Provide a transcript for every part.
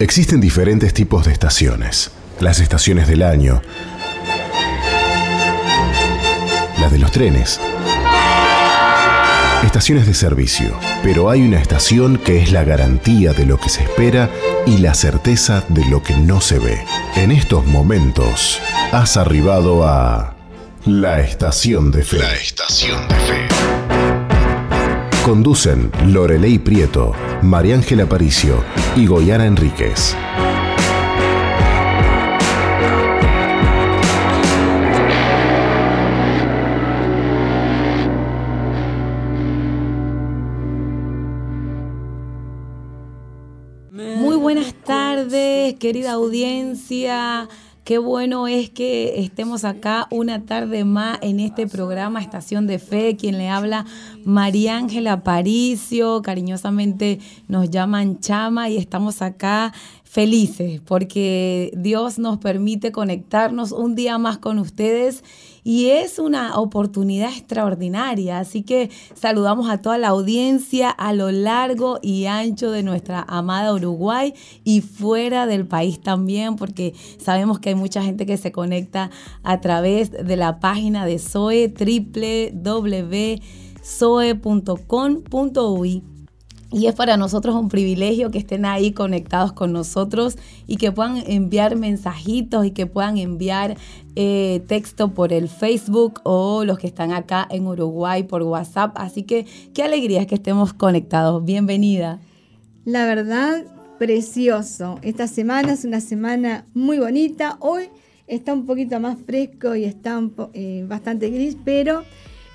Existen diferentes tipos de estaciones. Las estaciones del año, las de los trenes, estaciones de servicio. Pero hay una estación que es la garantía de lo que se espera y la certeza de lo que no se ve. En estos momentos, has arribado a la estación de fe. La estación de fe. Conducen Lorelei Prieto, María Ángela Aparicio y Goyana Enríquez. Muy buenas tardes, querida audiencia. Qué bueno es que estemos acá una tarde más en este programa Estación de Fe. Quien le habla, María Ángela Aparicio. Cariñosamente nos llaman Chama y estamos acá felices porque Dios nos permite conectarnos un día más con ustedes y es una oportunidad extraordinaria. Así que saludamos a toda la audiencia a lo largo y ancho de nuestra amada Uruguay y fuera del país también, porque sabemos que hay mucha gente que se conecta a través de la página de SOE, www.soe.com.uy y es para nosotros un privilegio que estén ahí conectados con nosotros y que puedan enviar mensajitos y que puedan enviar eh, texto por el Facebook o los que están acá en Uruguay por WhatsApp. Así que qué alegría que estemos conectados. Bienvenida. La verdad, precioso. Esta semana es una semana muy bonita. Hoy está un poquito más fresco y está eh, bastante gris, pero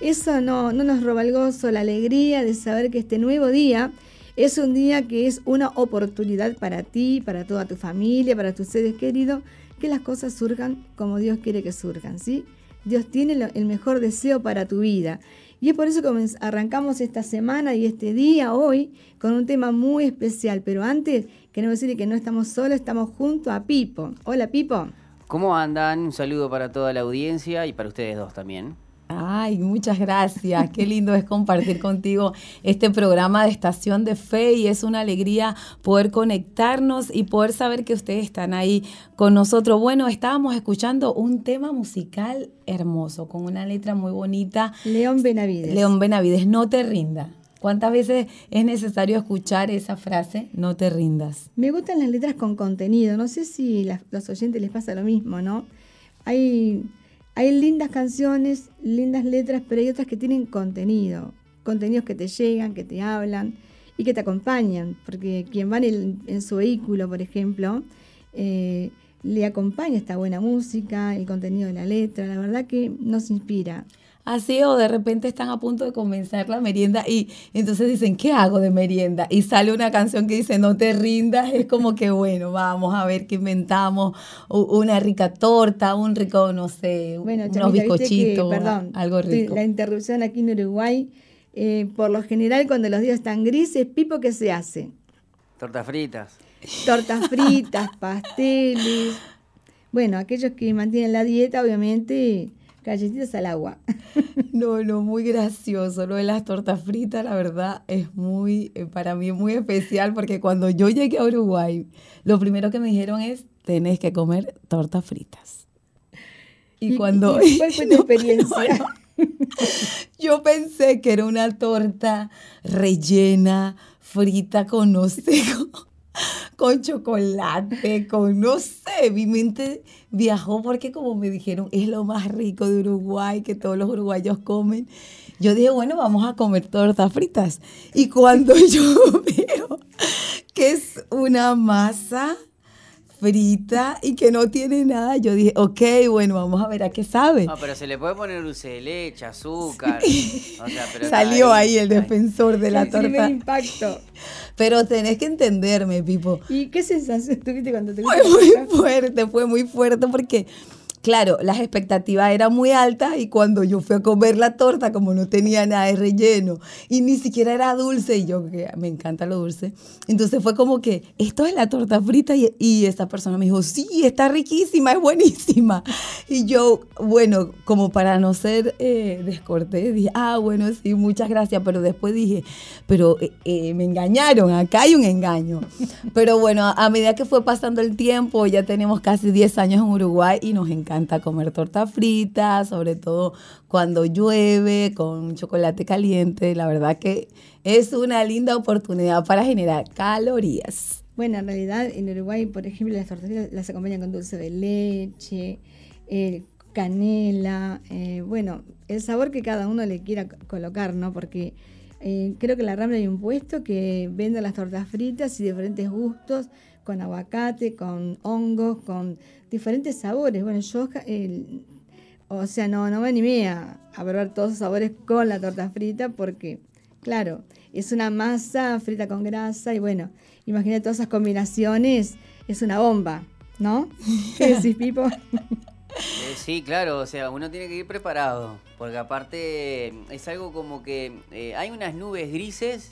eso no, no nos roba el gozo, la alegría de saber que este nuevo día es un día que es una oportunidad para ti, para toda tu familia, para tus seres queridos, que las cosas surjan como Dios quiere que surjan, ¿sí? Dios tiene el mejor deseo para tu vida. Y es por eso que arrancamos esta semana y este día hoy con un tema muy especial. Pero antes, queremos decirle que no estamos solos, estamos junto a Pipo. Hola Pipo. ¿Cómo andan? Un saludo para toda la audiencia y para ustedes dos también. Ay, muchas gracias. Qué lindo es compartir contigo este programa de Estación de Fe y es una alegría poder conectarnos y poder saber que ustedes están ahí con nosotros. Bueno, estábamos escuchando un tema musical hermoso, con una letra muy bonita. León Benavides. León Benavides, no te rinda. ¿Cuántas veces es necesario escuchar esa frase, no te rindas? Me gustan las letras con contenido. No sé si a los oyentes les pasa lo mismo, ¿no? Hay hay lindas canciones, lindas letras, pero hay otras que tienen contenido, contenidos que te llegan, que te hablan y que te acompañan, porque quien va en, su vehículo, por ejemplo, eh, le acompaña esta buena música, el contenido de la letra, la verdad que nos inspira así o de repente están a punto de comenzar la merienda y entonces dicen, ¿qué hago de merienda? Y sale una canción que dice, no te rindas, es como que bueno, vamos a ver qué inventamos, una rica torta, un rico, no sé, unos bizcochitos, perdón, algo rico. La interrupción aquí en Uruguay, eh, por lo general cuando los días están grises, Pipo, ¿qué se hace? Tortas fritas. Tortas fritas, pasteles. Bueno, aquellos que mantienen la dieta, obviamente Galletitas al agua. No, no, muy gracioso. Lo de las tortas fritas, la verdad, es muy, eh, para mí muy especial porque cuando yo llegué a Uruguay, lo primero que me dijeron es, tenés que comer tortas fritas. Y, cuando... ¿Cuál fue tu experiencia? yo pensé que era una torta rellena, frita con, no sé, con chocolate, con no sé, mi mente viajó porque como me dijeron, es lo más rico de Uruguay, que todos los uruguayos comen. Yo dije, bueno, vamos a comer tortas fritas. Y cuando yo veo que es una masa frita y que no tiene nada. Yo dije, ok, bueno, vamos a ver a qué sabe. No, pero se le puede poner dulce de leche, azúcar. Salió ahí, el defensor de la torta. impacto. Pero tenés que entenderme, Pipo. ¿Y qué sensación tuviste cuando te Fue muy fuerte, fue muy fuerte porque claro, las expectativas eran muy altas y cuando yo fui a comer la torta, como no tenía nada de relleno y ni siquiera era dulce, y yo que me encanta lo dulce, entonces fue como que esto es la torta frita y, y esta persona me dijo, sí, está riquísima, es buenísima. Y yo, bueno, como para no ser eh, descortés, dije, ah, bueno, sí, muchas gracias, pero después dije, pero eh, eh, me engañaron, acá hay un engaño. Pero bueno, a medida que fue pasando el tiempo, ya tenemos casi 10 años en Uruguay y nos encanta encanta comer torta frita, sobre todo cuando llueve, con chocolate caliente. La verdad que es una linda oportunidad para generar calorías. Bueno, en realidad en Uruguay, por ejemplo, las tortillas las acompañan con dulce de leche, eh, canela, eh, bueno, el sabor que cada uno le quiera colocar, ¿no? Porque eh, creo que en la Rambla hay un puesto que vende las tortas fritas y diferentes gustos, con aguacate, con hongos, con diferentes sabores. Bueno, yo, o sea, no, no me animé a, probar todos los sabores con la torta frita porque, claro, es una masa frita con grasa y bueno, imagínate todas esas combinaciones, es una bomba, ¿no? ¿Qué decís, Pipo? Eh, sí, claro, o sea, uno tiene que ir preparado, porque aparte es algo como que eh, hay unas nubes grises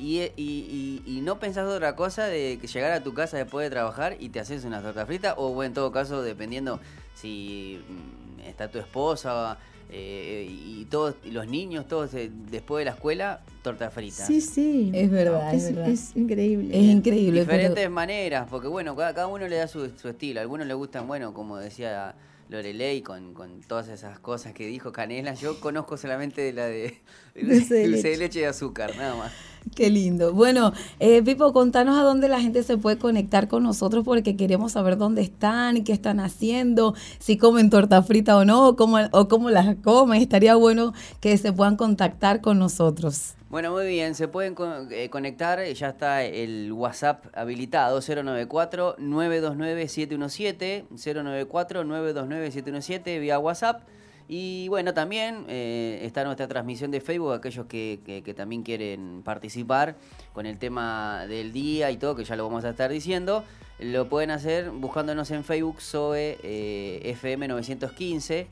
y, y, y, no pensás otra cosa de que llegar a tu casa después de trabajar y te haces una torta frita o en todo caso dependiendo si mm, está tu esposa eh, y todos los niños todos después de la escuela torta frita sí sí es verdad es, es, increíble es increíble diferentes maneras porque bueno cada, cada uno le da su, su estilo a algunos le gustan bueno como decía Lorelei con, con todas esas cosas que dijo Canela. Yo conozco solamente la de dulce de, leche. y azúcar, nada más. Qué lindo. Bueno, eh, Pipo, contanos a dónde la gente se puede conectar con nosotros porque queremos saber dónde están, qué están haciendo, si comen torta frita o no, o cómo, o cómo las comen. Estaría bueno que se puedan contactar con nosotros. Bueno, muy bien, se pueden eh, conectar, ya está el WhatsApp habilitado, 094-929-717, 094-929-717 vía WhatsApp. Y bueno, también eh, está nuestra transmisión de Facebook, aquellos que, también quieren participar con el tema del día y todo, que ya lo vamos a estar diciendo, lo pueden hacer buscándonos en Facebook, SOE eh, FM 915.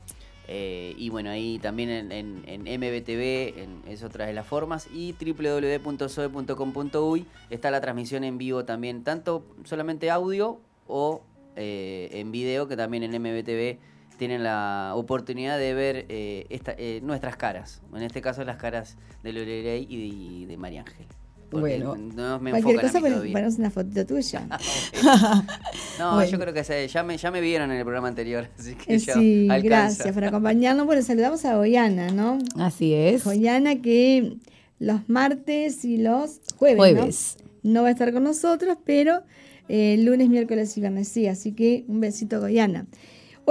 Eh, y bueno, ahí también en, MBTV es otra de las formas. Y www.soe.com.uy está la transmisión en vivo también, tanto solamente audio o en video, que también en MBTV tienen la oportunidad de ver eh, nuestras caras. En este caso, las caras de Lorelei y de María Ángel. Bueno, no me cualquier cosa ponemos una fotito tuya. no, yo creo que ya, me, ya me vieron en el programa anterior, así que eh, Sí, gracias por acompañarnos. Bueno, saludamos a Goyana, ¿no? Así es. Goyana que los martes y los jueves, ¿no? va a estar con nosotros, pero eh, lunes, miércoles y viernes sí, así que un besito Goyana.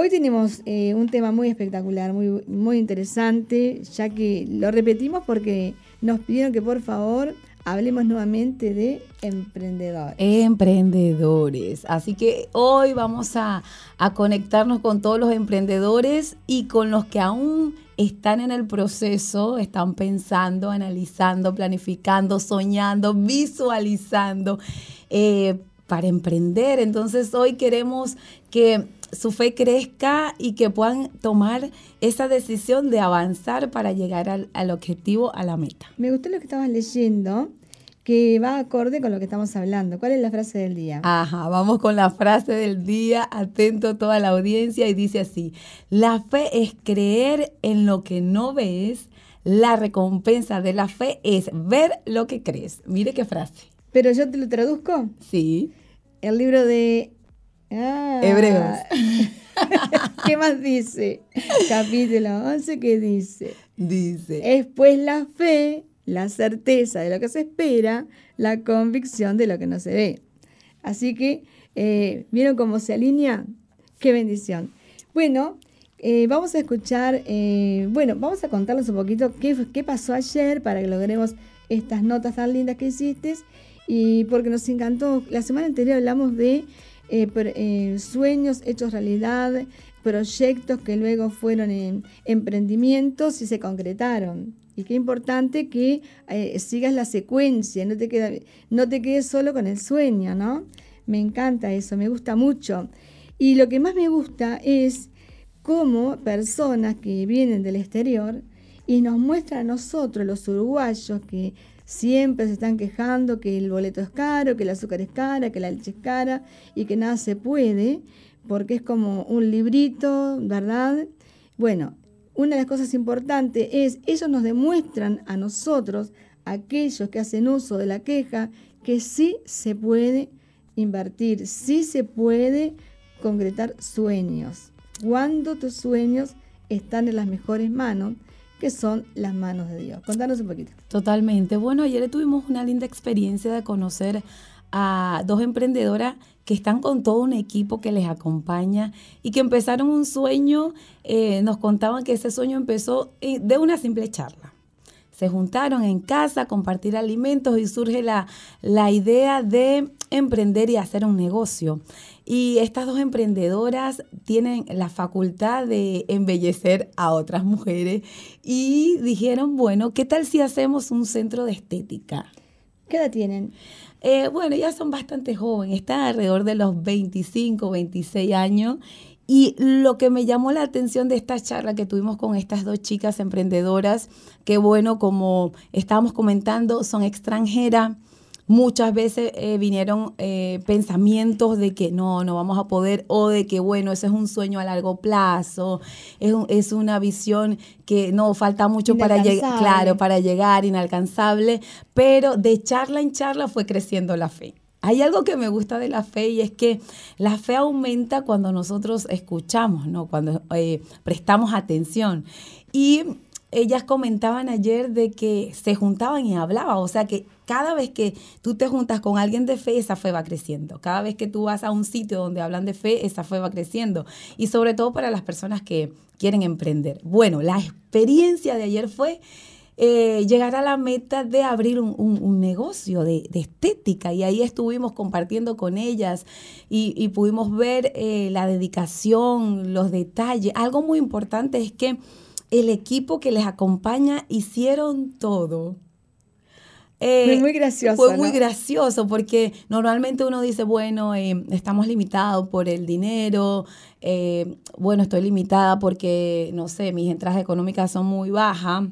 Hoy tenemos eh, un tema muy espectacular, muy, muy interesante, ya que lo repetimos porque nos pidieron que por favor hablemos nuevamente de emprendedores. Emprendedores. Así que hoy vamos a, conectarnos con todos los emprendedores y con los que aún están en el proceso, están pensando, analizando, planificando, soñando, visualizando eh, para emprender. Entonces hoy queremos que su fe crezca y que puedan tomar esa decisión de avanzar para llegar al, al, objetivo, a la meta. Me gustó lo que estabas leyendo que va acorde con lo que estamos hablando. ¿Cuál es la frase del día? Ajá, vamos con la frase del día, atento toda la audiencia y dice así, la fe es creer en lo que no ves, la recompensa de la fe es ver lo que crees. Mire qué frase. ¿Pero yo te lo traduzco? Sí. El libro de... Ah. Hebreos. ¿Qué más dice? Capítulo 11, ¿qué dice? Dice. Es pues la fe la certeza de lo que se espera, la convicción de lo que no se ve. Así que, eh, ¿vieron cómo se alinea? ¡Qué bendición! Bueno, eh, vamos a escuchar, eh, bueno, vamos a contarles un poquito qué, qué pasó ayer para que logremos estas notas tan lindas que hiciste y porque nos encantó. La semana anterior hablamos de sueños hechos realidad, proyectos que luego fueron en emprendimientos y se concretaron. Y qué importante que eh, sigas la secuencia, no te, no te quedes solo con el sueño, ¿no? Me encanta eso, me gusta mucho. Y lo que más me gusta es como personas que vienen del exterior y nos muestran a nosotros, los uruguayos, que siempre se están quejando que el boleto es caro, que el azúcar es cara, que la leche es cara y que nada se puede, porque es como un librito, ¿verdad? Bueno, una de las cosas importantes es, ellos nos demuestran a nosotros, aquellos que hacen uso de la queja, que sí se puede invertir, sí se puede concretar sueños, cuando tus sueños están en las mejores manos, que son las manos de Dios. Contanos un poquito. Totalmente. Bueno, ayer tuvimos una linda experiencia de conocer a dos emprendedoras que están con todo un equipo que les acompaña y que empezaron un sueño, eh, nos contaban que ese sueño empezó eh, de una simple charla. Se juntaron en casa a compartir alimentos y surge la, la idea de emprender y hacer un negocio. Y estas dos emprendedoras tienen la facultad de embellecer a otras mujeres y dijeron, bueno, ¿qué tal si hacemos un centro de estética? ¿Qué edad tienen? Eh, bueno, ya son bastante jóvenes, están alrededor de los 25, 26 años. Y lo que me llamó la atención de esta charla que tuvimos con estas dos chicas emprendedoras, que bueno, como estábamos comentando, son extranjeras, Muchas veces eh, vinieron eh, pensamientos de que no, no vamos a poder o de que bueno, ese es un sueño a largo plazo, es, es una visión que no falta mucho para llegar, claro, para llegar, inalcanzable, pero de charla en charla fue creciendo la fe. Hay algo que me gusta de la fe y es que la fe aumenta cuando nosotros escuchamos, ¿no? Cuando eh, prestamos atención. Y ellas comentaban ayer de que se juntaban y hablaban, o sea que cada vez que tú te juntas con alguien de fe, esa fe va creciendo. Cada vez que tú vas a un sitio donde hablan de fe, esa fe va creciendo. Y sobre todo para las personas que quieren emprender. Bueno, la experiencia de ayer fue eh, llegar a la meta de abrir un, negocio de, estética y ahí estuvimos compartiendo con ellas y, pudimos ver eh, la dedicación, los detalles. Algo muy importante es que el equipo que les acompaña hicieron todo fue eh, muy gracioso. Fue muy gracioso porque normalmente uno dice, bueno, eh, estamos limitados por el dinero, eh, bueno, estoy limitada porque, no sé, mis entradas económicas son muy bajas,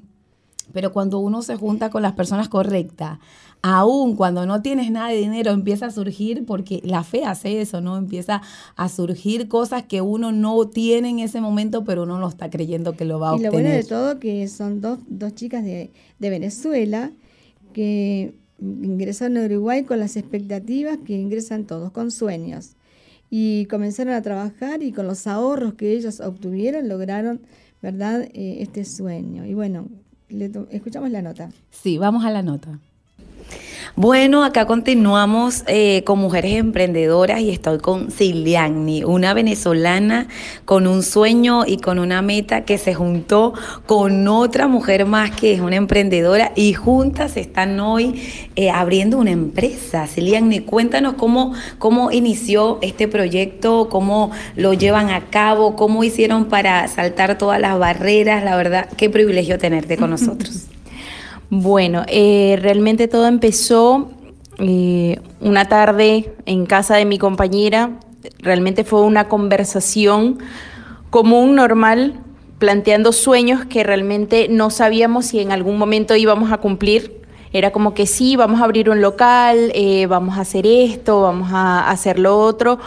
pero cuando uno se junta con las personas correctas, aún cuando no tienes nada de dinero, empieza a surgir, porque la fe hace eso, ¿no? Empieza a surgir cosas que uno no tiene en ese momento, pero uno no está creyendo que lo va a obtener. Y lo bueno de todo que son dos, dos chicas de, de Venezuela que ingresaron a Uruguay con las expectativas que ingresan todos, con sueños. Y comenzaron a trabajar y con los ahorros que ellos obtuvieron lograron, ¿verdad?, eh, este sueño. Y bueno, escuchamos la nota. Sí, vamos a la nota. Bueno, acá continuamos eh, con mujeres emprendedoras y estoy con Ciliani, una venezolana con un sueño y con una meta que se juntó con otra mujer más que es una emprendedora y juntas están hoy eh, abriendo una empresa. Ciliani, cuéntanos cómo, cómo inició este proyecto, cómo lo llevan a cabo, cómo hicieron para saltar todas las barreras. La verdad, qué privilegio tenerte con nosotros. Bueno, eh, realmente todo empezó eh, una tarde en casa de mi compañera. Realmente fue una conversación común, normal, planteando sueños que realmente no sabíamos si en algún momento íbamos a cumplir. Era como que sí, vamos a abrir un local, eh, vamos a hacer esto, vamos a hacer lo otro,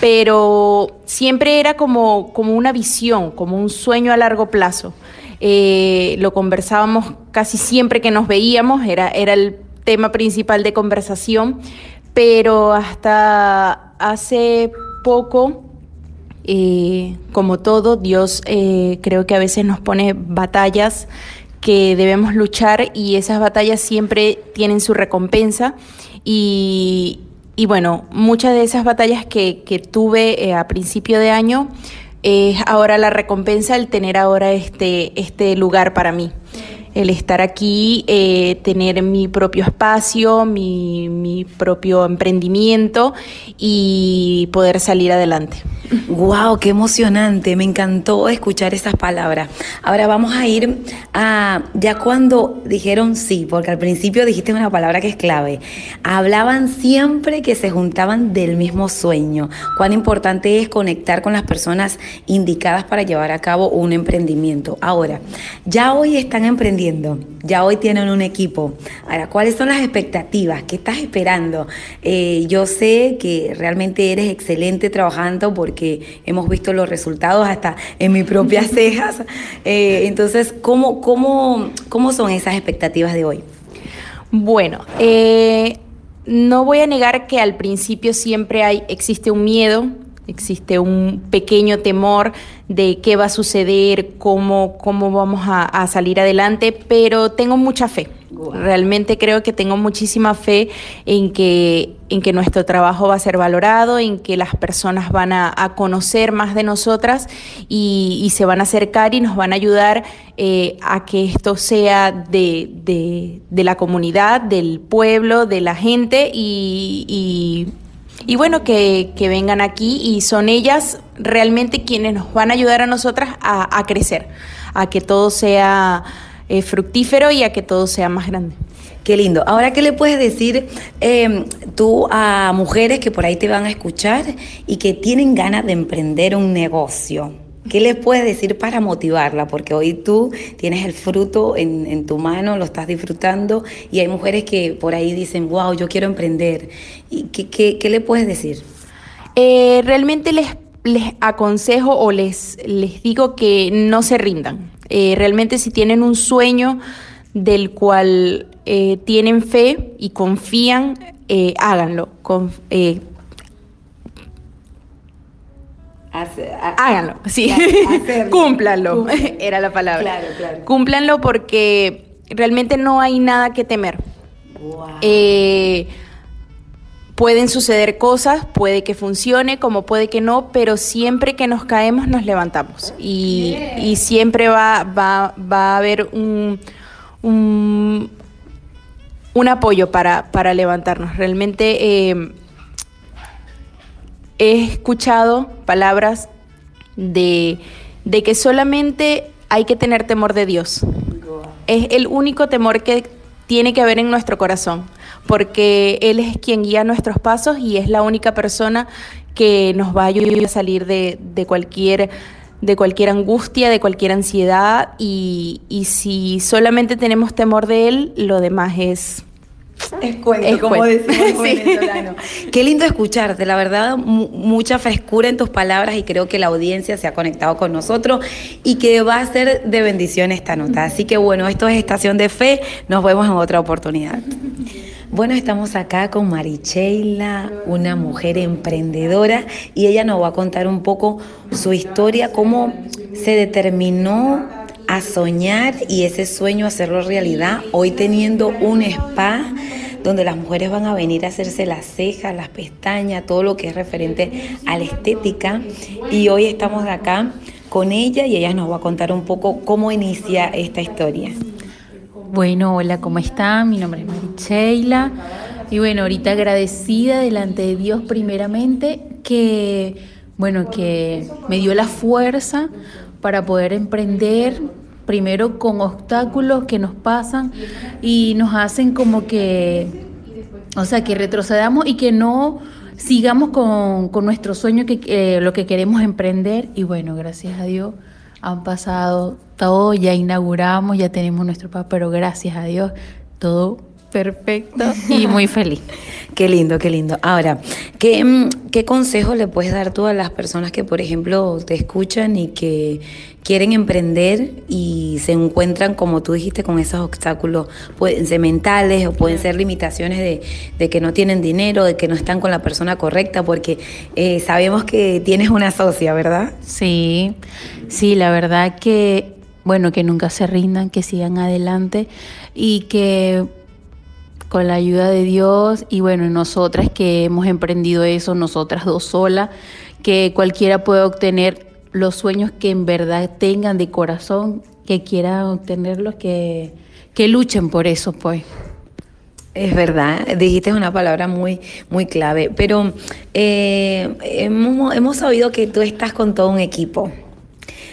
pero siempre era como, como una visión, como un sueño a largo plazo. Eh, lo conversábamos casi siempre que nos veíamos, era, era el tema principal de conversación, pero hasta hace poco, eh, como todo, Dios eh, creo que a veces nos pone batallas que debemos luchar y esas batallas siempre tienen su recompensa. Y, bueno, muchas de esas batallas que, que tuve a principio de año es ahora la recompensa el tener ahora este, este lugar para mí. El estar aquí, eh, tener mi propio espacio, mi, mi propio emprendimiento y poder salir adelante. ¡Wow! ¡Qué emocionante! Me encantó escuchar esas palabras. Ahora vamos a ir a ya cuando dijeron sí, porque al principio dijiste una palabra que es clave. Hablaban siempre que se juntaban del mismo sueño. Cuán importante es conectar con las personas indicadas para llevar a cabo un emprendimiento. Ahora, ya hoy están emprendiendo, ya hoy tienen un equipo. Ahora, ¿cuáles son las expectativas? ¿Qué estás esperando? Eh, yo sé que realmente eres excelente trabajando porque que hemos visto los resultados hasta en mis propias cejas. Eh, entonces, ¿cómo, cómo, ¿cómo son esas expectativas de hoy? Bueno, eh, no voy a negar que al principio siempre hay, existe un miedo, existe un pequeño temor de qué va a suceder, cómo, cómo vamos a, salir adelante, pero tengo mucha fe. Realmente creo que tengo muchísima fe en que, en que nuestro trabajo va a ser valorado, en que las personas van a, conocer más de nosotras y, se van a acercar y nos van a ayudar eh, a que esto sea de, la comunidad, del pueblo, de la gente y y bueno, que, vengan aquí y son ellas realmente quienes nos van a ayudar a nosotras a, crecer, a que todo sea eh, fructífero y a que todo sea más grande. Qué lindo. Ahora, ¿qué le puedes decir em, tú a mujeres que por ahí te van a escuchar y que tienen ganas de emprender un negocio? ¿Qué les puedes decir para motivarla? Porque hoy tú tienes el fruto en, tu mano, lo estás disfrutando y hay mujeres que por ahí dicen, wow, yo quiero emprender. ¿Y qué, qué, le puedes decir? Eh, realmente les, les aconsejo o les, les digo que no se rindan. Eh, realmente si tienen un sueño del cual eh, tienen fe y confían, háganlo. Háganlo, sí. Cúmplanlo, era la palabra. Claro, claro. Cúmplanlo porque realmente no hay nada que temer. Eh, pueden suceder cosas, puede que funcione, como puede que no, pero siempre que nos caemos nos levantamos. Y, siempre va, va, va, a haber un, un, apoyo para, para levantarnos. Realmente... Eh, he escuchado palabras de, que solamente hay que tener temor de Dios. Es el único temor que tiene que haber en nuestro corazón, porque Él es quien guía nuestros pasos y es la única persona que nos va a ayudar a salir de, cualquier de cualquier angustia, de cualquier ansiedad y, y si solamente tenemos temor de Él, lo demás es es cuento, como decimos venezolano. Qué lindo escucharte, la verdad, mucha frescura en tus palabras y creo que la audiencia se ha conectado con nosotros y que va a ser de bendición esta nota. Así que bueno, esto es Estación de Fe, nos vemos en otra oportunidad. Bueno, estamos acá con Maricheila, una mujer emprendedora, y ella nos va a contar un poco su historia, cómo se determinó a soñar y ese sueño hacerlo realidad, hoy teniendo un spa donde las mujeres van a venir a hacerse las cejas, las pestañas, todo lo que es referente a la estética. Y hoy estamos acá con ella y ella nos va a contar un poco cómo inicia esta historia. Bueno, hola, ¿cómo están? Mi nombre es Maricheila. Y bueno, ahorita agradecida delante de Dios primeramente que, bueno, que me dio la fuerza para poder emprender primero con obstáculos que nos pasan y nos hacen como que, o sea, que retrocedamos y que no sigamos con, nuestro sueño, que lo que queremos emprender. Y bueno, gracias a Dios han pasado todo, ya inauguramos, ya tenemos nuestro papá, pero gracias a Dios todo perfecto y muy feliz. Qué lindo, qué lindo. Ahora, ¿qué, mm, ¿qué consejo le puedes dar tú a las personas que, por ejemplo, te escuchan y que quieren emprender y se encuentran, como tú dijiste, con esos obstáculos, pueden ser mentales o pueden ser limitaciones de, que no tienen dinero, de que no están con la persona correcta, porque eh, sabemos que tienes una socia, ¿verdad? Sí, sí, la verdad que, bueno, que nunca se rindan, que sigan adelante y que con la ayuda de Dios y bueno, nosotras que hemos emprendido eso, nosotras dos solas, que cualquiera puede obtener los sueños que en verdad tengan de corazón, que quieran obtenerlos, que, que luchen por eso, pues. Es verdad, dijiste una palabra muy, muy clave, pero eh, hemos, hemos sabido que tú estás con todo un equipo.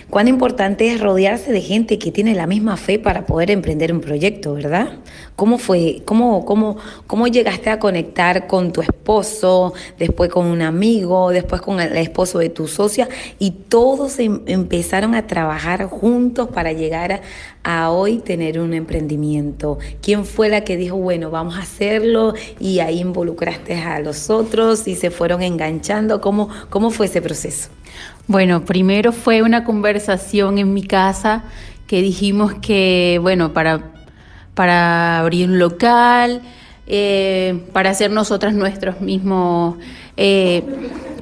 Cuán importante es rodearse de gente que tiene la misma fe para poder emprender un proyecto, ¿verdad? ¿Cómo fue? ¿Cómo, cómo, cómo llegaste a conectar con tu esposo, después con un amigo, después con el esposo de tu socia y todos em, empezaron a trabajar juntos para llegar a, hoy tener un emprendimiento? ¿Quién fue la que dijo, bueno, vamos a hacerlo y ahí involucraste a los otros y se fueron enganchando? ¿Cómo, cómo fue ese proceso? Bueno, primero fue una conversación en mi casa que dijimos que, bueno, para, para abrir un local, eh, para hacer nosotras nuestros mismos, eh,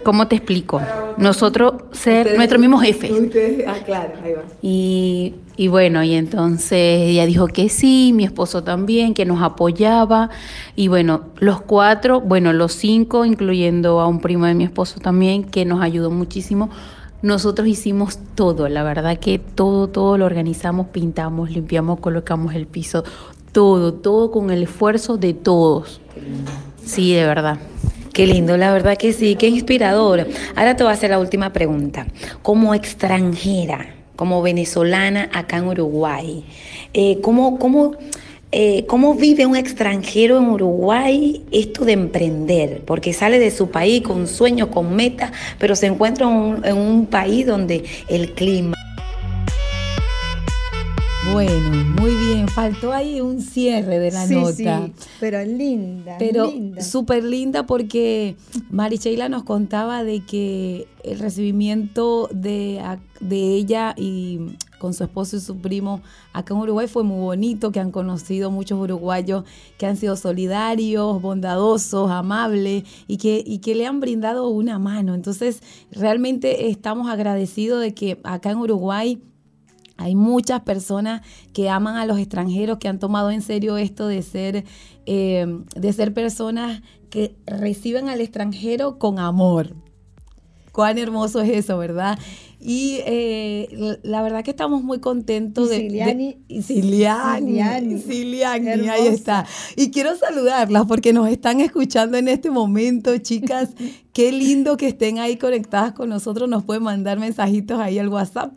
¿cómo te explico? Nosotros ser nuestro mismo jefe. ah, claro, ahí va. Y, y bueno, y entonces ella dijo que sí, mi esposo también, que nos apoyaba. Y bueno, los cuatro, bueno, los cinco, incluyendo a un primo de mi esposo también, que nos ayudó muchísimo. Nosotros hicimos todo, la verdad que todo, todo lo organizamos, pintamos, limpiamos, colocamos el piso, todo, todo con el esfuerzo de todos. Sí, de verdad. Qué lindo, la verdad que sí, qué inspirador. Ahora te voy a hacer la última pregunta. Como extranjera, como venezolana acá en Uruguay, eh, ¿cómo, cómo, eh, ¿cómo vive un extranjero en Uruguay esto de emprender? Porque sale de su país con sueños, con metas, pero se encuentra en un, en un país donde el clima... Bueno, muy bien. Faltó ahí un cierre de la Sí, nota. sí, pero linda, Pero linda. súper linda porque Maricheila nos contaba de que el recibimiento de, de ella y con su esposo y su primo acá en Uruguay fue muy bonito, que han conocido muchos uruguayos que han sido solidarios, bondadosos, amables y que, y que le han brindado una mano. Entonces, realmente estamos agradecidos de que acá en Uruguay hay muchas personas que aman a los extranjeros, que han tomado en serio esto de ser, eh, de ser personas que reciben al extranjero con amor. Cuán hermoso es eso, ¿verdad? Y eh, la- verdad que estamos muy contentos de... Siliani. de- y Siliani. Siliani. Siliani, ahí está. Y quiero saludarlas porque nos están escuchando en este momento, chicas. Qué lindo que estén ahí conectadas con nosotros. Nos pueden mandar mensajitos ahí al WhatsApp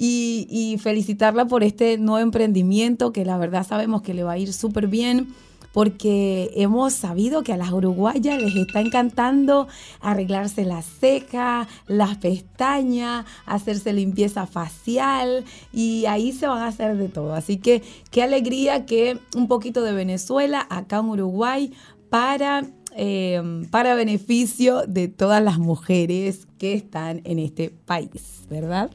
y, felicitarla por este nuevo emprendimiento que la verdad sabemos que le va a ir súper bien porque hemos sabido que a las uruguayas les está encantando arreglarse las cejas, las pestañas, hacerse limpieza facial y ahí se van a hacer de todo. Así que qué alegría que un poquito de Venezuela acá en Uruguay para, eh, para beneficio de todas las mujeres que están en este país, ¿verdad?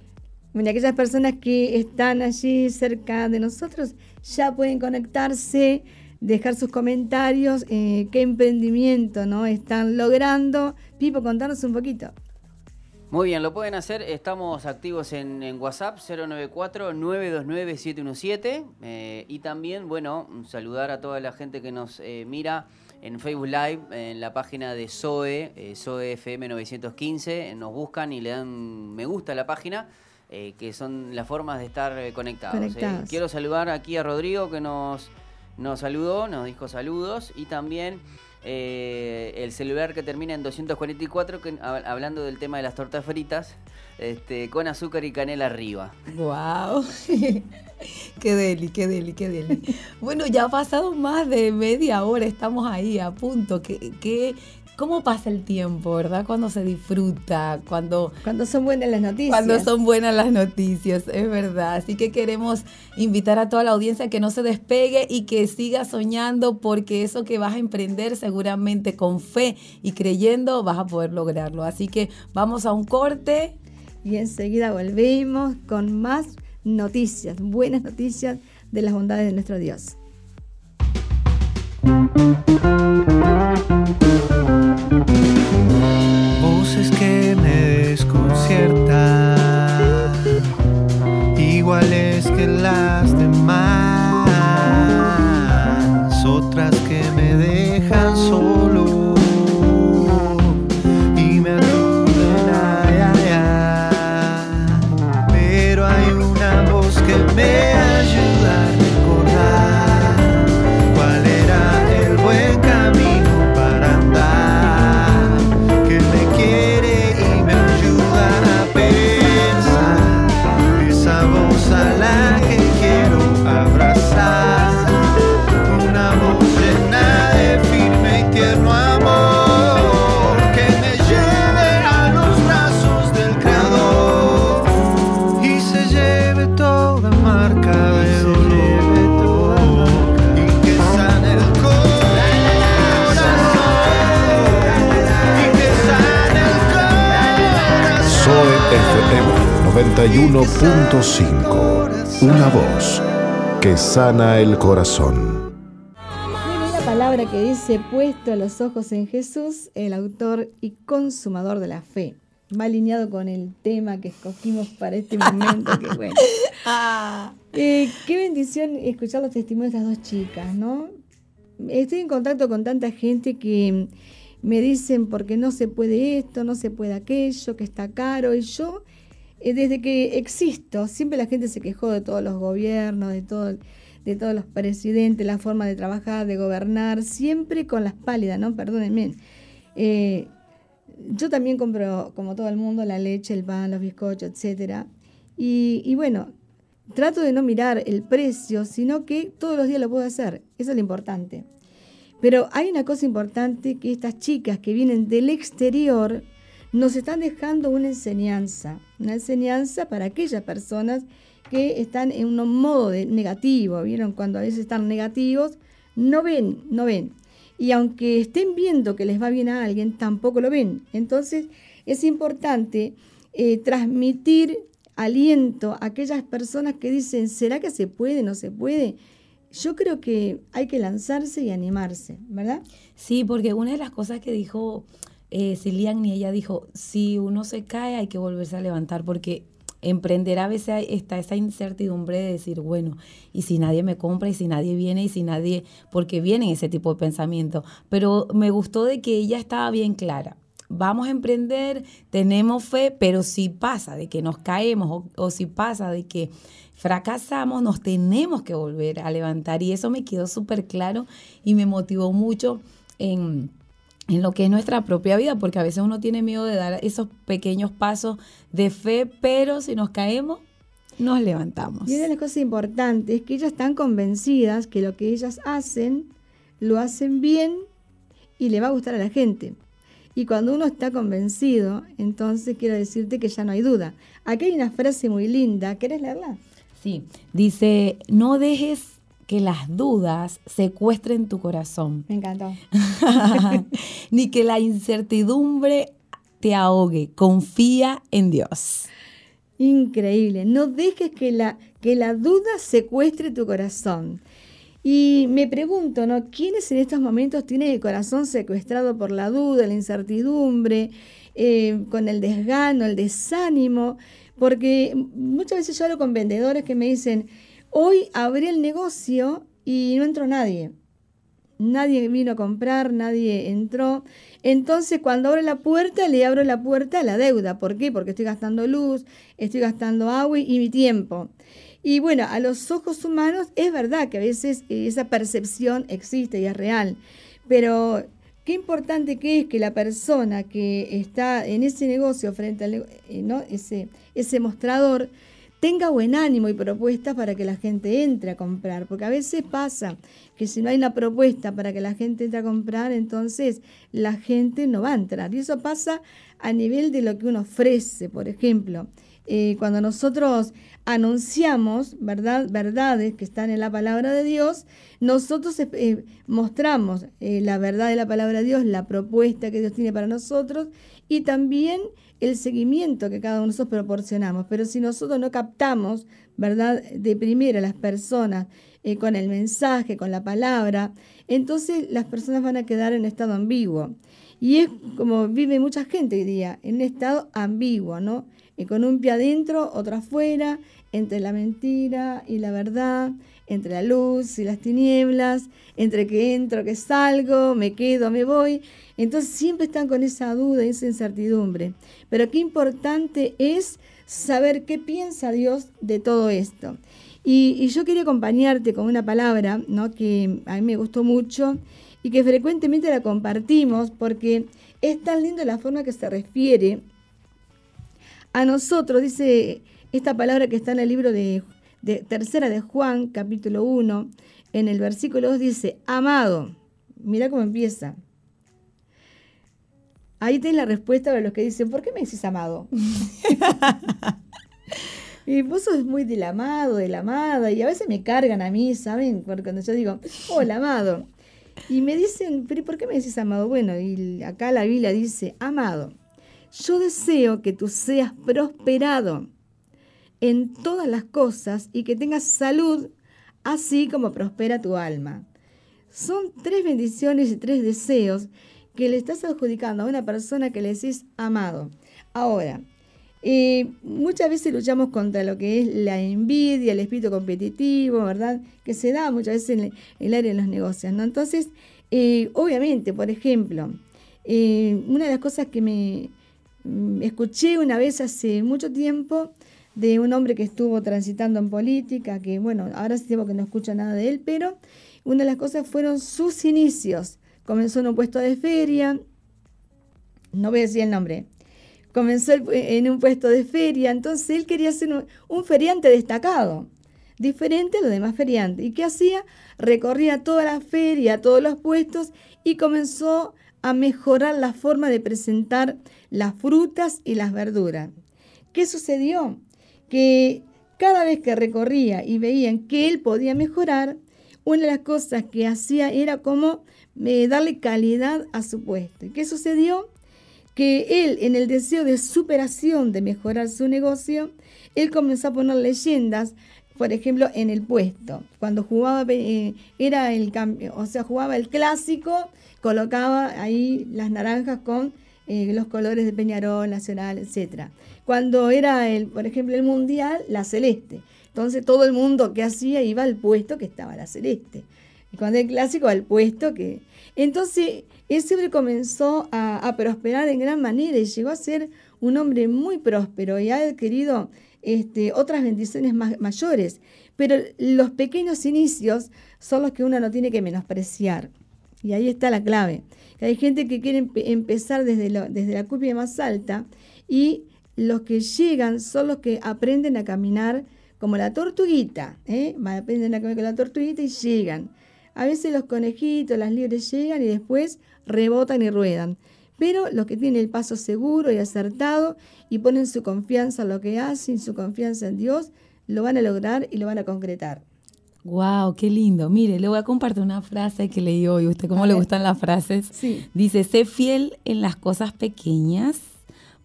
Mira, aquellas personas que están allí cerca de nosotros ya pueden conectarse, dejar sus comentarios, eh, qué emprendimiento no están logrando. Pipo, contanos un poquito. Muy bien, lo pueden hacer. Estamos activos en, en WhatsApp 094-929-717. eh, y también, bueno, saludar a toda la gente que nos eh, mira en Facebook Live, en la página de SOE, eh, SOE FM 915. eh, nos buscan y le dan me gusta a la página, eh, que son las formas de estar eh, conectados. eh. Conectados. Quiero saludar aquí a Rodrigo que nos, nos saludó, nos dijo saludos. Y también eh, el celular que termina en 244, que, hab- hablando del tema de las tortas fritas, este, con azúcar y canela arriba. Wow. qué deli, qué deli, qué deli. Bueno, ya ha pasado más de media hora, estamos ahí a punto. ¿Qué, qué, cómo pasa el tiempo, verdad? Cuando se disfruta, cuando, Cuando son buenas las noticias. cuando son buenas las noticias, es verdad. Así que queremos invitar a toda la audiencia que no se despegue y que siga soñando porque eso que vas a emprender seguramente con fe y creyendo vas a poder lograrlo. Así que vamos a un corte. Y enseguida volvemos con más noticias, buenas noticias de las bondades de nuestro Dios. igual 91.5. Una voz que sana el corazón. Bueno, la palabra que dice puesto los ojos en Jesús, el autor y consumador de la fe. Va alineado con el tema que escogimos para este momento, que bueno. Ah. Eh, qué bendición escuchar los testimonios de estas dos chicas, ¿no? Estoy en contacto con tanta gente que me dicen porque no se puede esto, no se puede aquello, que está caro. Y yo, desde que existo, siempre la gente se quejó de todos los gobiernos, de, de todos los presidentes, la forma de trabajar, de gobernar, siempre con las pálidas, ¿no? Perdónenme. Eh, yo también compro, como todo el mundo, la leche, el pan, los bizcochos, etc. Y, y bueno, trato de no mirar el precio, sino que todos los días lo puedo hacer. Eso es lo importante. Pero hay una cosa importante que estas chicas que vienen del exterior nos están dejando una enseñanza, una enseñanza para aquellas personas que están en un modo de negativo, ¿vieron? Cuando a veces están negativos, no ven, no ven. Y aunque estén viendo que les va bien a alguien, tampoco lo ven. Entonces es importante eh, transmitir aliento a aquellas personas que dicen, ¿será que se puede, no se puede? yo creo que hay que lanzarse y animarse, ¿verdad? Sí, porque una de las cosas que dijo eh, y ella dijo, si uno se cae hay que volverse a levantar, porque emprender a veces está esa incertidumbre de decir, bueno, y si nadie me compra, y si nadie viene, y si nadie, porque viene ese tipo de pensamiento. Pero me gustó de que ella estaba bien clara. Vamos a emprender, tenemos fe, pero si pasa de que nos caemos o, o si pasa de que fracasamos, nos tenemos que volver a levantar. Y eso me quedó súper claro y me motivó mucho en, lo que es nuestra propia vida, porque a veces uno tiene miedo de dar esos pequeños pasos de fe, pero si nos caemos, nos levantamos. Y una de las cosas importantes es que ellas están convencidas que lo que ellas hacen, lo hacen bien y le va a gustar a la gente. Y cuando uno está convencido, entonces quiero decirte que ya no hay duda. Aquí hay una frase muy linda, ¿querés leerla? Sí, dice, no dejes que las dudas secuestren tu corazón. Me encantó. Ni que la incertidumbre te ahogue. Confía en Dios. Increíble. No dejes que la, que la duda secuestre tu corazón. Y me pregunto, ¿no? ¿Quiénes en estos momentos tienen el corazón secuestrado por la duda, la incertidumbre, eh, con el desgano, el desánimo? Porque muchas veces yo hablo con vendedores que me dicen, hoy abrí el negocio y no entró nadie. Nadie vino a comprar, nadie entró. Entonces, cuando abro la puerta, le abro la puerta a la deuda. ¿Por qué? Porque estoy gastando luz, estoy gastando agua y mi tiempo. Y bueno, a los ojos humanos es verdad que a veces esa percepción existe y es real. Pero Qué importante que es que la persona que está en ese negocio frente al eh, ese mostrador tenga buen ánimo y propuestas para que la gente entre a comprar, porque a veces pasa que si no hay una propuesta para que la gente entre a comprar, entonces la gente no va a entrar. Y eso pasa a nivel de lo que uno ofrece, por ejemplo. Eh, cuando nosotros anunciamos ¿verdad? verdades que están en la palabra de Dios, nosotros eh, mostramos eh, la verdad de la palabra de Dios, la propuesta que Dios tiene para nosotros y también el seguimiento que cada uno de nosotros proporcionamos. Pero si nosotros no captamos, ¿verdad?, de primera a las personas con el mensaje, con la palabra, entonces las personas van a quedar en estado ambiguo. Y es como vive mucha gente hoy día, en un estado ambiguo, ¿no? y con un pie adentro, otro afuera, entre la mentira y la verdad, entre la luz y las tinieblas, entre que entro, que salgo, me quedo, me voy. Entonces siempre están con esa duda esa incertidumbre. Pero qué importante es saber qué piensa Dios de todo esto. Y, yo quería acompañarte con una palabra ¿no? que a mí me gustó mucho y que frecuentemente la compartimos porque es tan lindo la forma que se refiere a nosotros, dice esta palabra que está en el libro de, tercera de Juan, capítulo 1, en el versículo 2 dice, amado, mira cómo empieza. Ahí tenés la respuesta de los que dicen, ¿por qué me decís amado? y vos sos muy del amado, de la amada, y a veces me cargan a mí, ¿saben? Porque cuando yo digo, hola amado. Y me dicen, ¿pero por qué me decís amado? Bueno, y acá la Biblia dice, amado yo deseo que tú seas prosperado en todas las cosas y que tengas salud, así como prospera tu alma. Son tres bendiciones y tres deseos que le estás adjudicando a una persona que le decís amado. Ahora, eh, muchas veces luchamos contra lo que es la envidia, el espíritu competitivo, ¿verdad? Que se da muchas veces en el área de los negocios, ¿no? Entonces, eh, obviamente, por ejemplo, eh, una de las cosas que me mm, escuché una vez hace mucho tiempo de un hombre que estuvo transitando en política, que bueno, ahora tiempo que no escucho nada de él, pero una de las cosas fueron sus inicios. Comenzó en un puesto de feria, no voy a decir el nombre, comenzó en un puesto de feria, entonces él quería ser un, feriante destacado, diferente a los demás feriantes. ¿Y qué hacía? Recorría toda la feria, todos los puestos y comenzó a mejorar la forma de presentar las frutas y las verduras. ¿Qué sucedió? Que cada vez que recorría y veían que él podía mejorar, una de las cosas que hacía era como eh, darle calidad a su puesto. ¿Y qué sucedió? que él, en el deseo de superación, de mejorar su negocio, él comenzó a poner leyendas, por ejemplo, en el puesto. Cuando jugaba, eh, era el o sea, jugaba el clásico, colocaba ahí las naranjas con eh, los colores de Peñarol, Nacional, etc. Cuando era, el, por ejemplo, el Mundial, la celeste. Entonces todo el mundo que hacía iba al puesto que estaba la celeste. Y cuando el clásico, al puesto que... Entonces él siempre comenzó a, prosperar en gran manera y llegó a ser un hombre muy próspero y ha adquirido este, otras bendiciones mayores. Pero los pequeños inicios son los que uno no tiene que menospreciar. Y ahí está la clave. hay gente que quiere empezar desde, desde la cúpula más alta y los que llegan son los que aprenden a caminar como la tortuguita. ¿eh? Aprenden a caminar como la tortuguita y llegan. A veces los conejitos, las liebres llegan y después rebotan y ruedan. Pero los que tienen el paso seguro y acertado y ponen su confianza en lo que hacen, su confianza en Dios, lo van a lograr y lo van a concretar. Wow, qué lindo. Mire, le voy a compartir una frase que leí hoy. ¿Usted cómo le gustan las frases? Sí. Dice, sé fiel en las cosas pequeñas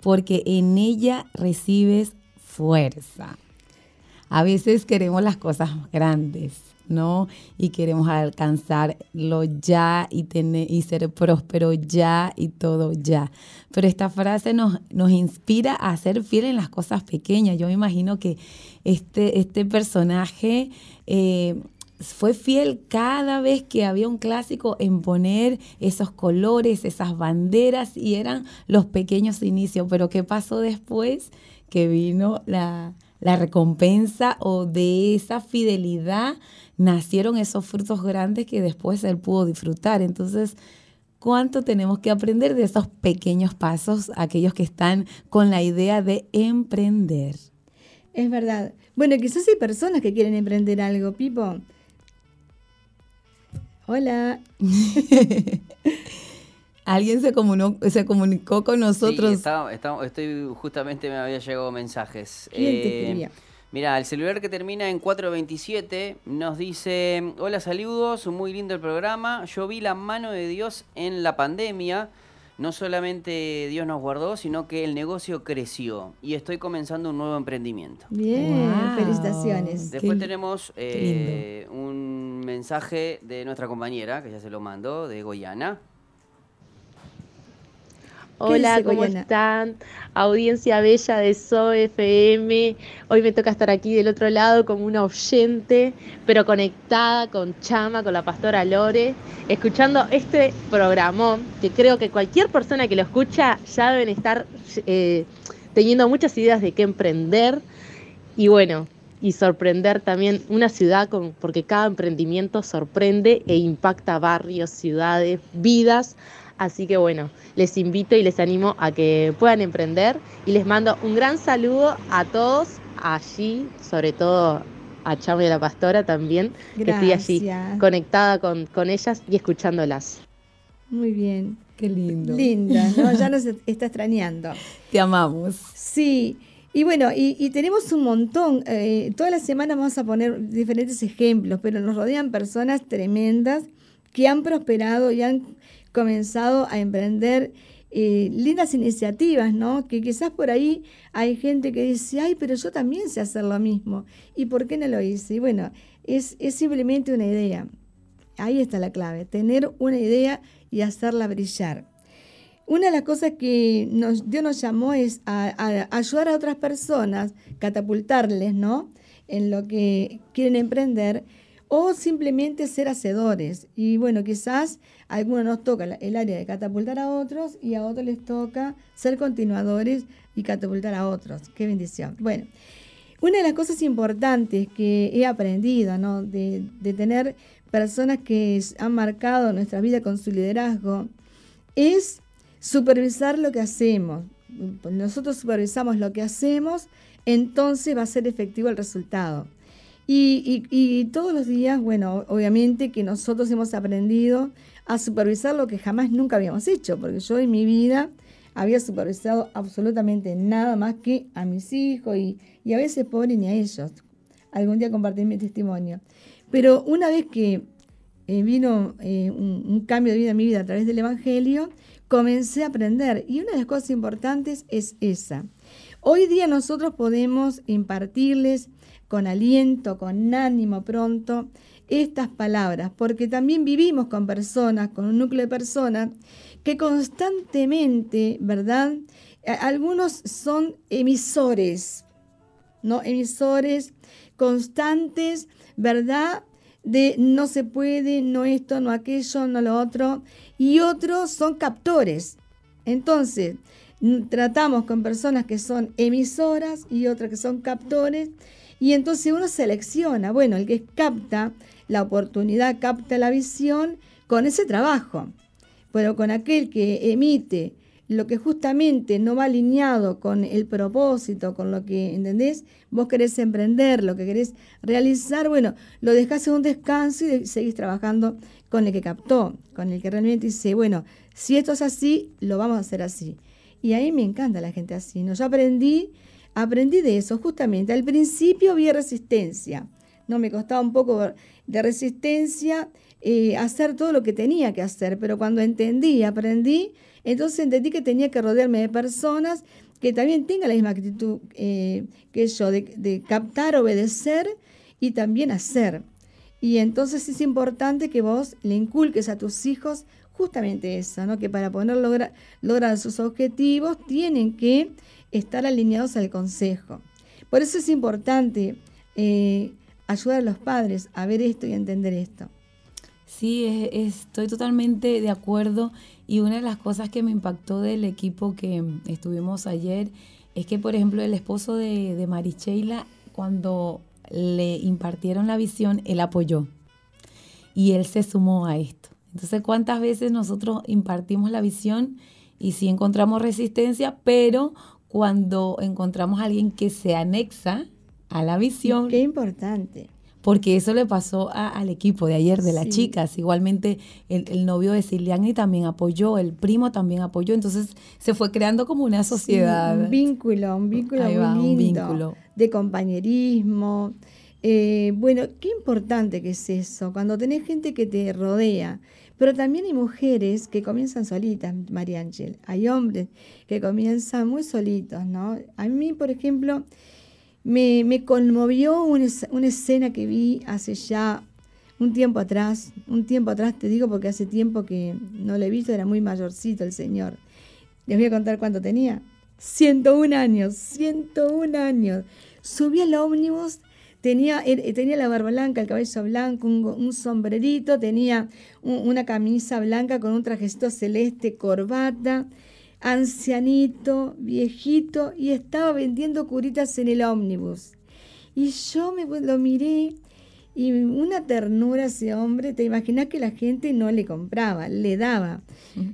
porque en ella recibes fuerza. A veces queremos las cosas grandes, ¿no? Y queremos alcanzarlo ya y, tener, y ser próspero ya y todo ya. Pero esta frase nos, nos inspira a ser fiel en las cosas pequeñas. Yo me imagino que este, este personaje... Eh, fue fiel cada vez que había un clásico en poner esos colores, esas banderas y eran los pequeños inicios. Pero ¿qué pasó después? Que vino la, la recompensa o de esa fidelidad nacieron esos frutos grandes que después él pudo disfrutar. Entonces, ¿cuánto tenemos que aprender de esos pequeños pasos, aquellos que están con la idea de emprender? Es verdad. Bueno, quizás hay personas que quieren emprender algo, Pipo. Hola. Alguien se, se comunicó con nosotros. Sí, estoy, justamente me había llegado mensajes. ¿Quién eh, Mira, el celular que termina en 427 nos dice, hola saludos, muy lindo el programa, yo vi la mano de Dios en la pandemia, no solamente Dios nos guardó, sino que el negocio creció y estoy comenzando un nuevo emprendimiento. Bien, felicitaciones. Después tenemos eh, un mensaje de nuestra compañera, que ya se lo mandó, de Goyana. Hola, ¿cómo están? Audiencia bella de SOFM. Hoy me toca estar aquí del otro lado como una oyente, pero conectada con Chama, con la pastora Lore, escuchando este programón que creo que cualquier persona que lo escucha ya deben estar eh, teniendo muchas ideas de qué emprender. Y bueno, y sorprender también una ciudad, con, porque cada emprendimiento sorprende e impacta barrios, ciudades, vidas. Así que bueno, les invito y les animo a que puedan emprender y les mando un gran saludo a todos allí, sobre todo a Chamo y a la pastora también, que estoy allí conectada con, con ellas y escuchándolas. Muy bien. Qué lindo. Linda, ¿no? Ya nos está extrañando. Te amamos. Sí. Y bueno, y, tenemos un montón. Eh, toda la semana vamos a poner diferentes ejemplos, pero nos rodean personas tremendas que han prosperado y han comenzado a emprender eh, lindas iniciativas, ¿no? Que quizás por ahí hay gente que dice, ay, pero yo también sé hacer lo mismo. ¿Y por qué no lo hice? Y bueno, es, es simplemente una idea. Ahí está la clave, tener una idea y hacerla brillar. Una de las cosas que Dios nos llamó es a, ayudar a otras personas, catapultarles, ¿no? En lo que quieren emprender o simplemente ser hacedores. Y bueno, quizás a algunos nos toca el área de catapultar a otros y a otros les toca ser continuadores y catapultar a otros. Qué bendición. Bueno, una de las cosas importantes que he aprendido, ¿no? De, de tener personas que han marcado nuestra vida con su liderazgo, es supervisar lo que hacemos. Nosotros supervisamos lo que hacemos, entonces va a ser efectivo el resultado. Y, todos los días, bueno, obviamente que nosotros hemos aprendido a supervisar lo que jamás nunca habíamos hecho, porque yo en mi vida había supervisado absolutamente nada más que a mis hijos y, a veces pobre ni a ellos. Algún día compartí mi testimonio. Pero una vez que eh, vino eh, un, un, cambio de vida en mi vida a través del Evangelio, comencé a aprender. Y una de las cosas importantes es esa. Hoy día nosotros podemos impartirles con aliento, con ánimo pronto, estas palabras, porque también vivimos con personas, con un núcleo de personas que constantemente, ¿verdad? Algunos son emisores, ¿no? Emisores constantes, ¿verdad? De no se puede, no esto, no aquello, no lo otro. Y otros son captores. Entonces, tratamos con personas que son emisoras y otras que son captores. Y entonces uno selecciona, bueno, el que capta la oportunidad, capta la visión con ese trabajo, pero con aquel que emite lo que justamente no va alineado con el propósito, con lo que, ¿entendés? Vos querés emprender, lo que querés realizar, bueno, lo dejás en un descanso y seguís trabajando con el que captó, con el que realmente dice, bueno, si esto es así, lo vamos a hacer así. Y ahí me encanta la gente así. ¿no? Yo aprendí, aprendí de eso justamente. Al principio había resistencia. No me costaba un poco de resistencia eh, hacer todo lo que tenía que hacer, pero cuando entendí, aprendí, entonces entendí que tenía que rodearme de personas que también tengan la misma actitud eh, que yo, de, captar, obedecer y también hacer. Y entonces es importante que vos le inculques a tus hijos justamente eso, ¿no? que para poder lograr, lograr sus objetivos tienen que estar alineados al consejo. Por eso es importante eh, ayudar a los padres a ver esto y entender esto. Sí, estoy totalmente de acuerdo y una de las cosas que me impactó del equipo que estuvimos ayer es que, por ejemplo, el esposo de, de Maricheila, cuando le impartieron la visión, él apoyó y él se sumó a esto. Entonces, ¿cuántas veces nosotros impartimos la visión y sí encontramos resistencia, pero cuando encontramos a alguien que se anexa a la visión... Qué importante porque eso le pasó al equipo de ayer de las chicas. Igualmente el, novio de Ciliani también apoyó, el primo también apoyó, entonces se fue creando como una sociedad. un vínculo, un vínculo muy lindo, de compañerismo. Eh, bueno, qué importante que es eso, cuando tenés gente que te rodea, pero también hay mujeres que comienzan solitas, María Ángel, hay hombres que comienzan muy solitos, ¿no? A mí, por ejemplo, me, conmovió una, escena que vi hace ya un tiempo atrás, un tiempo atrás te digo porque hace tiempo que no lo he visto, era muy mayorcito el señor. Les voy a contar cuánto tenía. 101 años, 101 años. Subí al ómnibus, tenía, er, tenía la barba blanca, el cabello blanco, un, sombrerito, tenía una camisa blanca con un trajecito celeste, corbata ancianito, viejito, y estaba vendiendo curitas en el ómnibus. Y yo me lo miré y una ternura ese hombre, te imaginas que la gente no le compraba, le daba.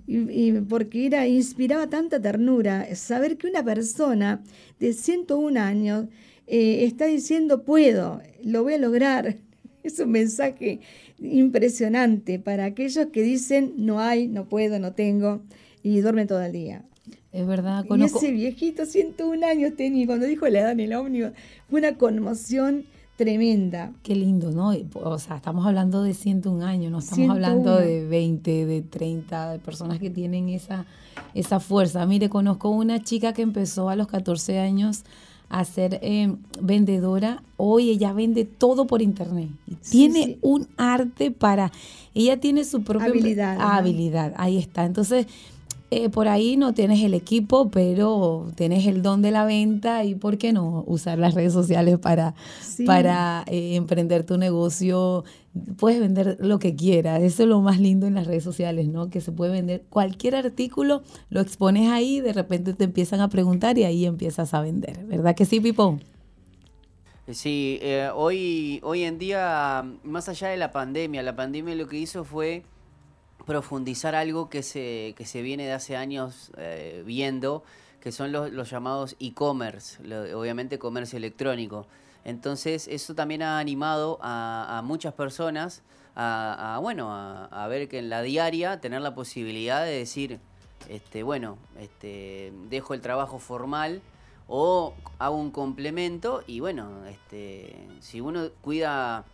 Y, porque era, inspiraba tanta ternura saber que una persona de 101 años eh, está diciendo puedo, lo voy a lograr. Es un mensaje impresionante para aquellos que dicen no hay, no puedo, no tengo y duerme todo el día. Es verdad. Y ese viejito, 101 años tenía, cuando dijo la edad en el ómnibus, fue una conmoción tremenda. Qué lindo, ¿no? O sea, estamos hablando de 101 años, no estamos hablando de 20, de 30, de personas que tienen esa, esa fuerza. Mire, conozco una chica que empezó a los 14 años a ser eh, vendedora. Hoy ella vende todo por internet. Y tiene un arte para... Ella tiene su propia habilidad. Habilidad, ahí está. Entonces, eh, por ahí no tienes el equipo, pero tienes el don de la venta y por qué no usar las redes sociales para, para eh, emprender tu negocio. Puedes vender lo que quieras, eso es lo más lindo en las redes sociales, ¿no? Que se puede vender cualquier artículo, lo expones ahí, de repente te empiezan a preguntar y ahí empiezas a vender, ¿verdad que sí, Pipo? Sí, eh, hoy, hoy en día, más allá de la pandemia, la pandemia lo que hizo fue profundizar algo que se, que se viene de hace años eh, viendo, que son los, los llamados e-commerce, obviamente comercio electrónico. Entonces, eso también ha animado a, muchas personas a, bueno, a, ver que en la diaria tener la posibilidad de decir, este, bueno, este, dejo el trabajo formal o hago un complemento y bueno, este, si uno cuida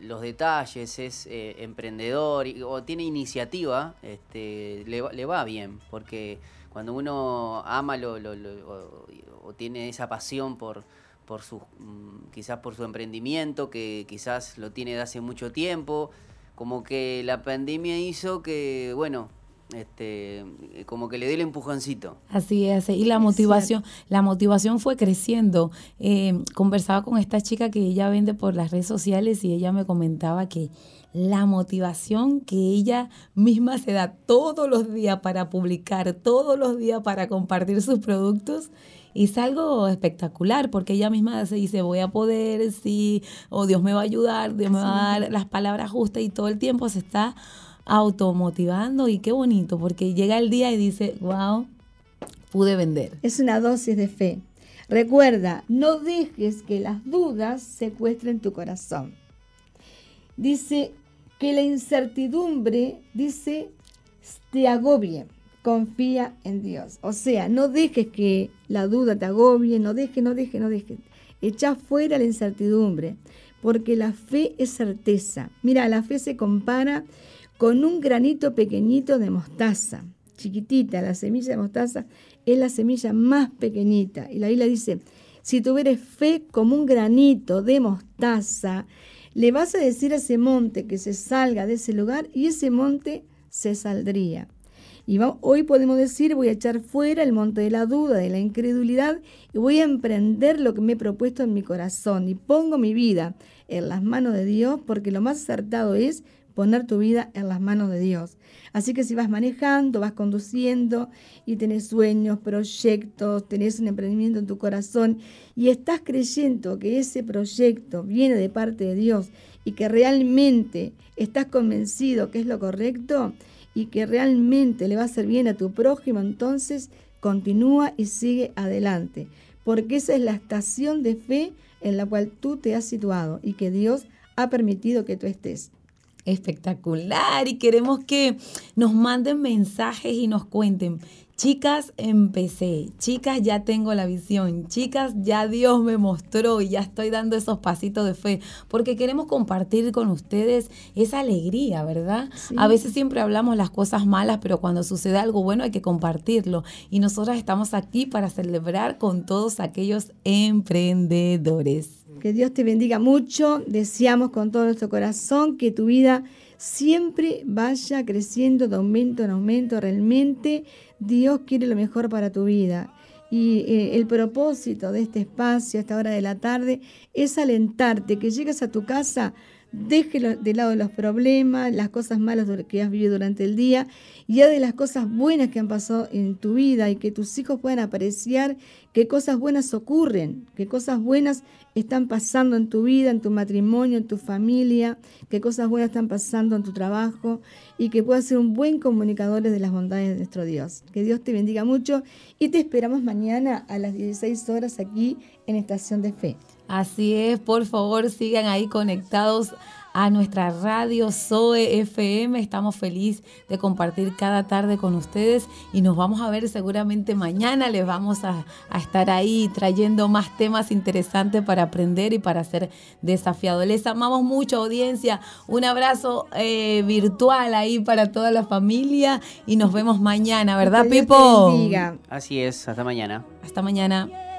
los detalles, es eh, emprendedor o tiene iniciativa, este, le, le, va bien, porque cuando uno ama lo, o, tiene esa pasión por, por su, mm, quizás por su emprendimiento, que quizás lo tiene de hace mucho tiempo, como que la pandemia hizo que, bueno, este, como que le dé el empujoncito. Así es, y la motivación, la motivación fue creciendo. Eh, conversaba con esta chica que ella vende por las redes sociales y ella me comentaba que la motivación que ella misma se da todos los días para publicar, todos los días para compartir sus productos, es algo espectacular porque ella misma se dice voy a poder, sí, o Dios me va a ayudar, Dios me va a dar las palabras justas y todo el tiempo se está automotivando y qué bonito, porque llega el día y dice, wow, pude vender. Es una dosis de fe. Recuerda, no dejes que las dudas secuestren tu corazón. Dice que la incertidumbre, dice, te agobie. Confía en Dios. O sea, no dejes que la duda te agobie, no dejes, no dejes, no dejes. Echa fuera la incertidumbre, porque la fe es certeza. Mira, la fe se compara con un granito pequeñito de mostaza, chiquitita, la semilla de mostaza es la semilla más pequeñita. Y la Biblia dice, si tuvieres fe como un granito de mostaza, le vas a decir a ese monte que se salga de ese lugar y ese monte se saldría. Y hoy podemos decir, voy a echar fuera el monte de la duda, de la incredulidad, y voy a emprender lo que me he propuesto en mi corazón. Y pongo mi vida en las manos de Dios, porque lo más acertado es poner tu vida en las manos de Dios. Así que si vas manejando, vas conduciendo y tenés sueños, proyectos, tenés un emprendimiento en tu corazón y estás creyendo que ese proyecto viene de parte de Dios y que realmente estás convencido que es lo correcto y que realmente le va a hacer bien a tu prójimo, entonces continúa y sigue adelante, porque esa es la estación de fe en la cual tú te has situado y que Dios ha permitido que tú estés espectacular y queremos que nos manden mensajes y nos cuenten. Chicas, empecé. Chicas, ya tengo la visión. Chicas, ya Dios me mostró y ya estoy dando esos pasitos de fe. Porque queremos compartir con ustedes esa alegría, ¿verdad? A veces siempre hablamos las cosas malas, pero cuando sucede algo bueno hay que compartirlo. Y nosotras estamos aquí para celebrar con todos aquellos emprendedores. Que Dios te bendiga mucho. Deseamos con todo nuestro corazón que tu vida siempre vaya creciendo de aumento en aumento. Realmente Dios quiere lo mejor para tu vida. Y eh, el propósito de este espacio a esta hora de la tarde es alentarte, que llegues a tu casa Deje de lado los problemas, las cosas malas que has vivido durante el día y ya de las cosas buenas que han pasado en tu vida y que tus hijos puedan apreciar qué cosas buenas ocurren, qué cosas buenas están pasando en tu vida, en tu matrimonio, en tu familia, qué cosas buenas están pasando en tu trabajo y que puedas ser un buen comunicador de las bondades de nuestro Dios. Que Dios te bendiga mucho y te esperamos mañana a las 16 horas aquí en Estación de Fe. Así es, por favor sigan ahí conectados a nuestra radio Zoe FM. Estamos felices de compartir cada tarde con ustedes y nos vamos a ver seguramente mañana. Les vamos a, estar ahí trayendo más temas interesantes para aprender y para ser desafiados. Les amamos mucho, audiencia. Un abrazo eh, virtual ahí para toda la familia y nos vemos mañana, ¿verdad, Pipo? Así es, hasta mañana. Hasta mañana.